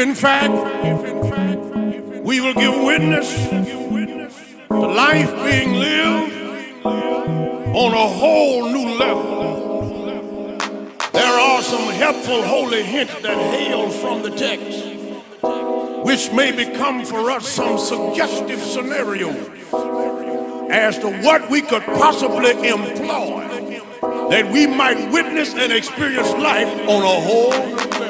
In fact, we will give witness to life being lived on a whole new level. There are some helpful holy hints that hail from the text, which may become for us some suggestive scenario as to what we could possibly employ that we might witness and experience life on a whole